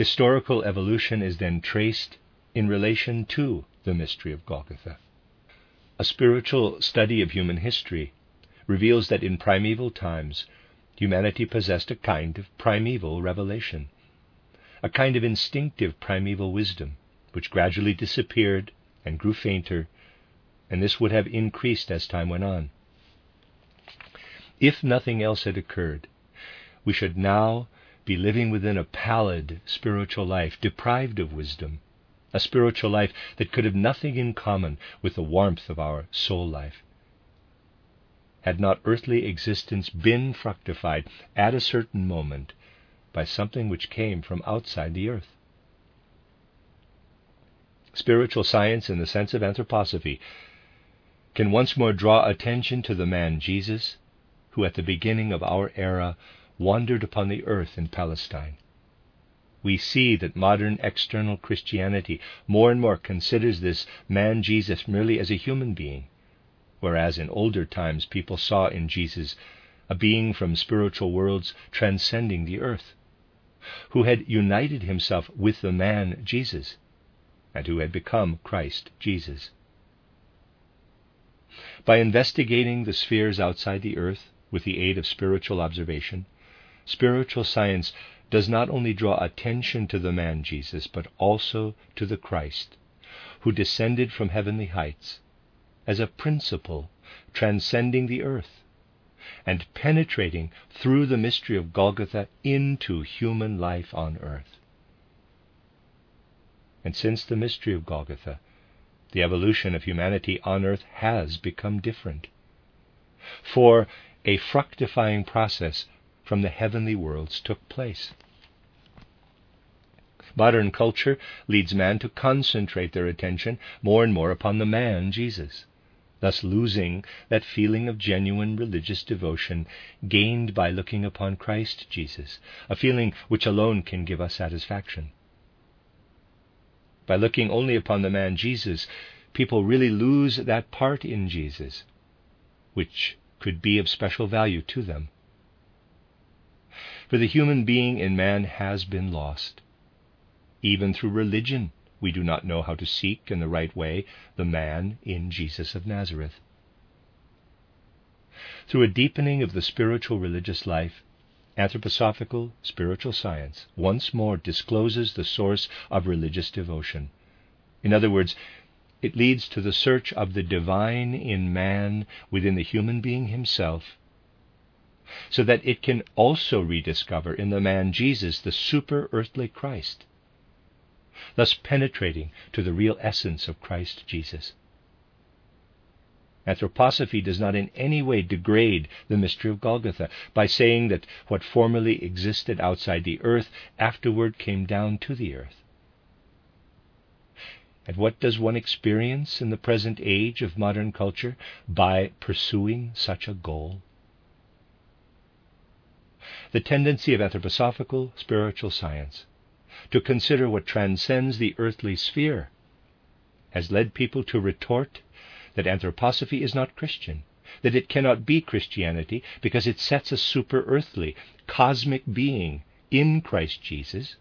Historical evolution is then traced in relation to the mystery of Golgotha. A spiritual study of human history reveals that in primeval times humanity possessed a kind of primeval revelation, a kind of instinctive primeval wisdom, which gradually disappeared and grew fainter, and this would have increased as time went on. If nothing else had occurred, we should now be living within a pallid spiritual life, deprived of wisdom, a spiritual life that could have nothing in common with the warmth of our soul life. Had not earthly existence been fructified at a certain moment by something which came from outside the earth? Spiritual science, in the sense of anthroposophy, can once more draw attention to the man Jesus, who at the beginning of our era wandered upon the earth in Palestine. we see that modern external Christianity more and more considers this man Jesus merely as a human being, whereas in older times people saw in Jesus a being from spiritual worlds transcending the earth, who had united himself with the man Jesus, and who had become Christ Jesus. By investigating the spheres outside the earth with the aid of spiritual observation, spiritual science does not only draw attention to the man Jesus, but also to the Christ, who descended from heavenly heights as a principle transcending the earth and penetrating through the mystery of Golgotha into human life on earth. And since the mystery of Golgotha, the evolution of humanity on earth has become different. For a fructifying process from the heavenly worlds took place. Modern culture leads man to concentrate their attention more and more upon the man, Jesus, thus losing that feeling of genuine religious devotion gained by looking upon Christ Jesus, a feeling which alone can give us satisfaction. By looking only upon the man Jesus, people really lose that part in Jesus which could be of special value to them. For the human being in man has been lost. Even through religion, we do not know how to seek in the right way the man in Jesus of Nazareth. Through a deepening of the spiritual religious life, anthroposophical spiritual science once more discloses the source of religious devotion. In other words, it leads to the search of the divine in man within the human being himself, so that it can also rediscover in the man Jesus the super earthly Christ, thus penetrating to the real essence of Christ Jesus. Anthroposophy does not in any way degrade the mystery of Golgotha by saying that what formerly existed outside the earth afterward came down to the earth. And what does one experience in the present age of modern culture by pursuing such a goal? The tendency of anthroposophical spiritual science to consider what transcends the earthly sphere has led people to retort that anthroposophy is not Christian, that it cannot be Christianity because it sets a super earthly, cosmic being in Christ Jesus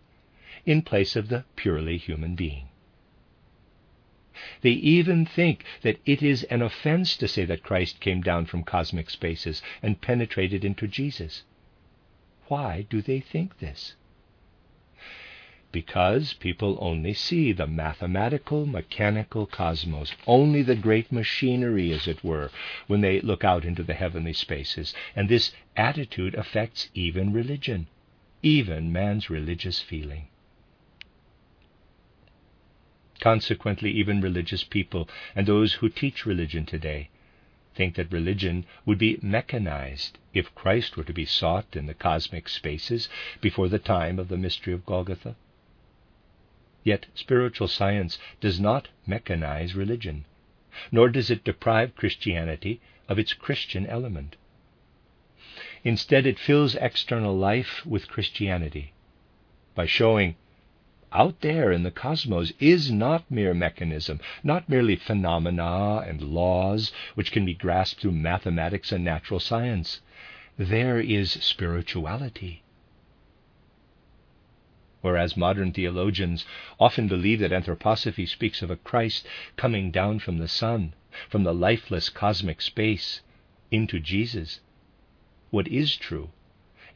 in place of the purely human being. They even think that it is an offense to say that Christ came down from cosmic spaces and penetrated into Jesus. Why do they think this? because people only see the mathematical, mechanical cosmos, only the great machinery, as it were, when they look out into the heavenly spaces. And this attitude affects even religion, even man's religious feeling. Consequently, even religious people and those who teach religion today think that religion would be mechanized if Christ were to be sought in the cosmic spaces before the time of the mystery of Golgotha. Yet spiritual science does not mechanize religion, nor does it deprive Christianity of its Christian element. Instead, it fills external life with Christianity by showing out there in the cosmos is not mere mechanism, not merely phenomena and laws which can be grasped through mathematics and natural science. There is spirituality whereas modern theologians often believe that anthroposophy speaks of a Christ coming down from the sun, from the lifeless cosmic space, into Jesus. What is true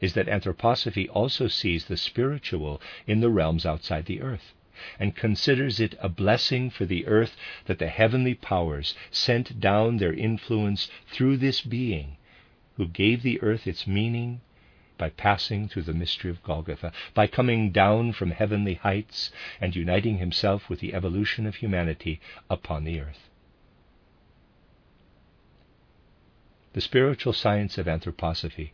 is that anthroposophy also sees the spiritual in the realms outside the earth, and considers it a blessing for the earth that the heavenly powers sent down their influence through this being, who gave the earth its meaning by passing through the mystery of Golgotha, by coming down from heavenly heights and uniting himself with the evolution of humanity upon the earth. The spiritual science of anthroposophy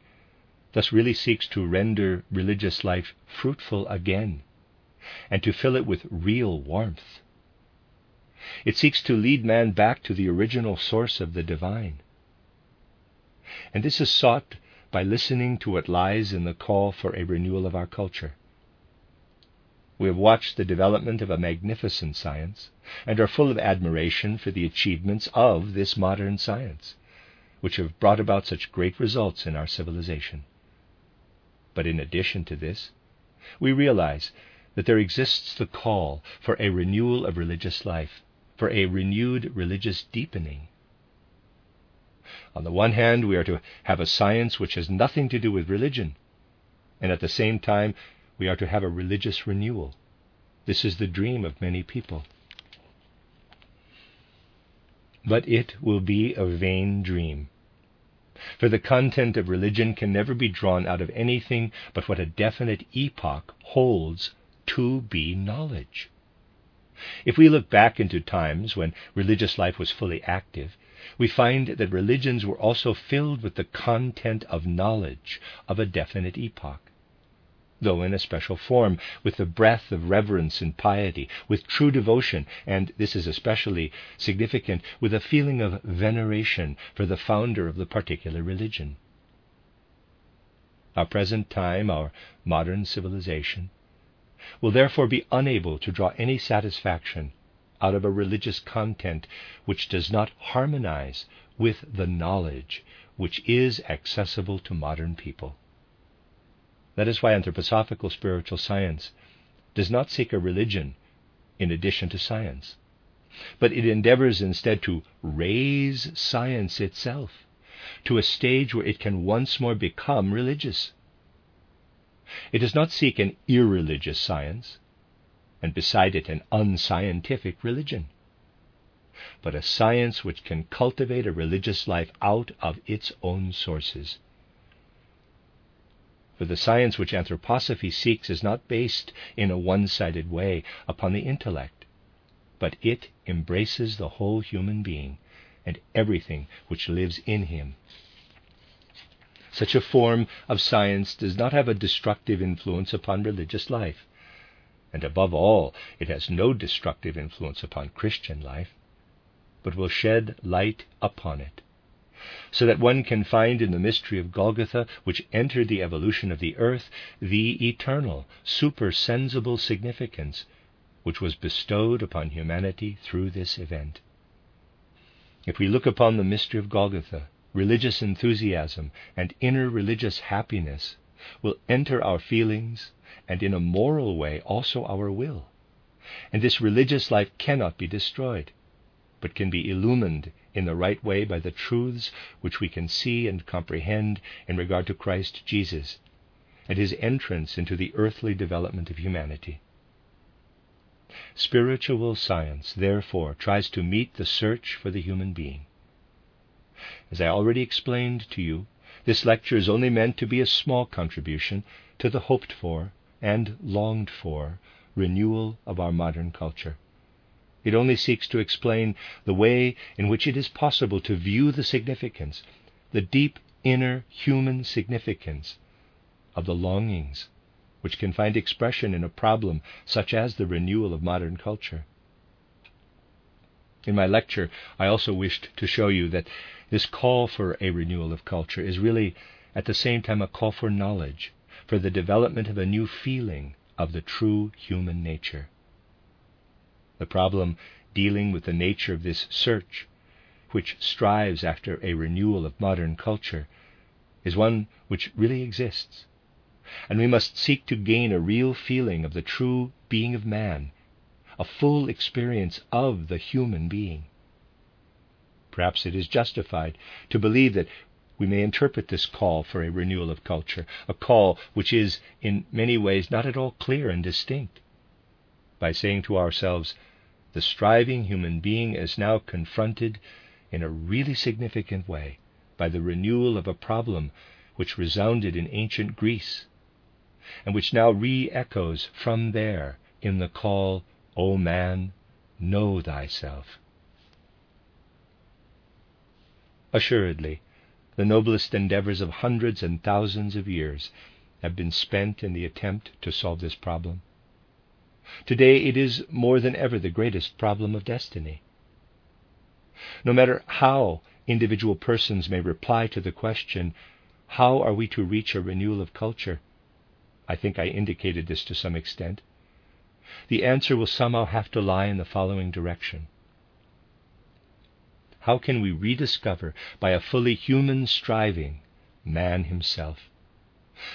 thus really seeks to render religious life fruitful again and to fill it with real warmth. It seeks to lead man back to the original source of the divine. And this is sought by listening to what lies in the call for a renewal of our culture. We have watched the development of a magnificent science and are full of admiration for the achievements of this modern science, which have brought about such great results in our civilization. But in addition to this, we realize that there exists the call for a renewal of religious life, for a renewed religious deepening. On the one hand, we are to have a science which has nothing to do with religion, and at the same time, we are to have a religious renewal. This is the dream of many people. But it will be a vain dream. For the content of religion can never be drawn out of anything but what a definite epoch holds to be knowledge. If we look back into times when religious life was fully active, we find that religions were also filled with the content of knowledge of a definite epoch though in a special form, with the breath of reverence and piety, with true devotion, and this is especially significant, with a feeling of veneration for the founder of the particular religion. Our present time, our modern civilization, will therefore be unable to draw any satisfaction out of a religious content which does not harmonize with the knowledge which is accessible to modern people. That is why anthroposophical spiritual science does not seek a religion in addition to science, but it endeavors instead to raise science itself to a stage where it can once more become religious. It does not seek an irreligious science, and beside it an unscientific religion, but a science which can cultivate a religious life out of its own sources for the science which anthroposophy seeks is not based in a one sided way upon the intellect, but it embraces the whole human being and everything which lives in him. Such a form of science does not have a destructive influence upon religious life, and above all, it has no destructive influence upon Christian life, but will shed light upon it so that one can find in the mystery of Golgotha, which entered the evolution of the earth, the eternal, supersensible significance which was bestowed upon humanity through this event. If we look upon the mystery of Golgotha, religious enthusiasm and inner religious happiness will enter our feelings and in a moral way also our will. And this religious life cannot be destroyed, but can be illumined in the right way by the truths which we can see and comprehend in regard to Christ Jesus and his entrance into the earthly development of humanity. Spiritual science, therefore, tries to meet the search for the human being. As I already explained to you, this lecture is only meant to be a small contribution to the hoped for and longed for renewal of our modern culture. It only seeks to explain the way in which it is possible to view the significance, the deep inner human significance of the longings which can find expression in a problem such as the renewal of modern culture. In my lecture, I also wished to show you that this call for a renewal of culture is really at the same time a call for knowledge, for the development of a new feeling of the true human nature. The problem dealing with the nature of this search, which strives after a renewal of modern culture, is one which really exists. And we must seek to gain a real feeling of the true being of man, a full experience of the human being. Perhaps it is justified to believe that we may interpret this call for a renewal of culture, a call which is in many ways not at all clear and distinct, by saying to ourselves, the striving human being is now confronted in a really significant way by the renewal of a problem which resounded in ancient Greece and which now re echoes from there in the call, O man, know thyself. Assuredly, the noblest endeavors of hundreds and thousands of years have been spent in the attempt to solve this problem. Today it is more than ever the greatest problem of destiny. No matter how individual persons may reply to the question, how are we to reach a renewal of culture? I think I indicated this to some extent. the answer will somehow have to lie in the following direction. How can we rediscover, by a fully human striving, man himself,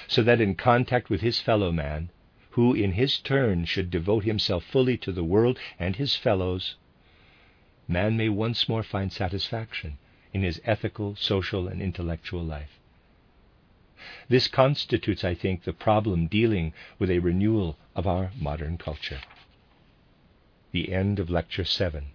so that in contact with his fellow man, who in his turn should devote himself fully to the world and his fellows, man may once more find satisfaction in his ethical, social, and intellectual life. This constitutes, I think, the problem dealing with a renewal of our modern culture. The end of Lecture 7.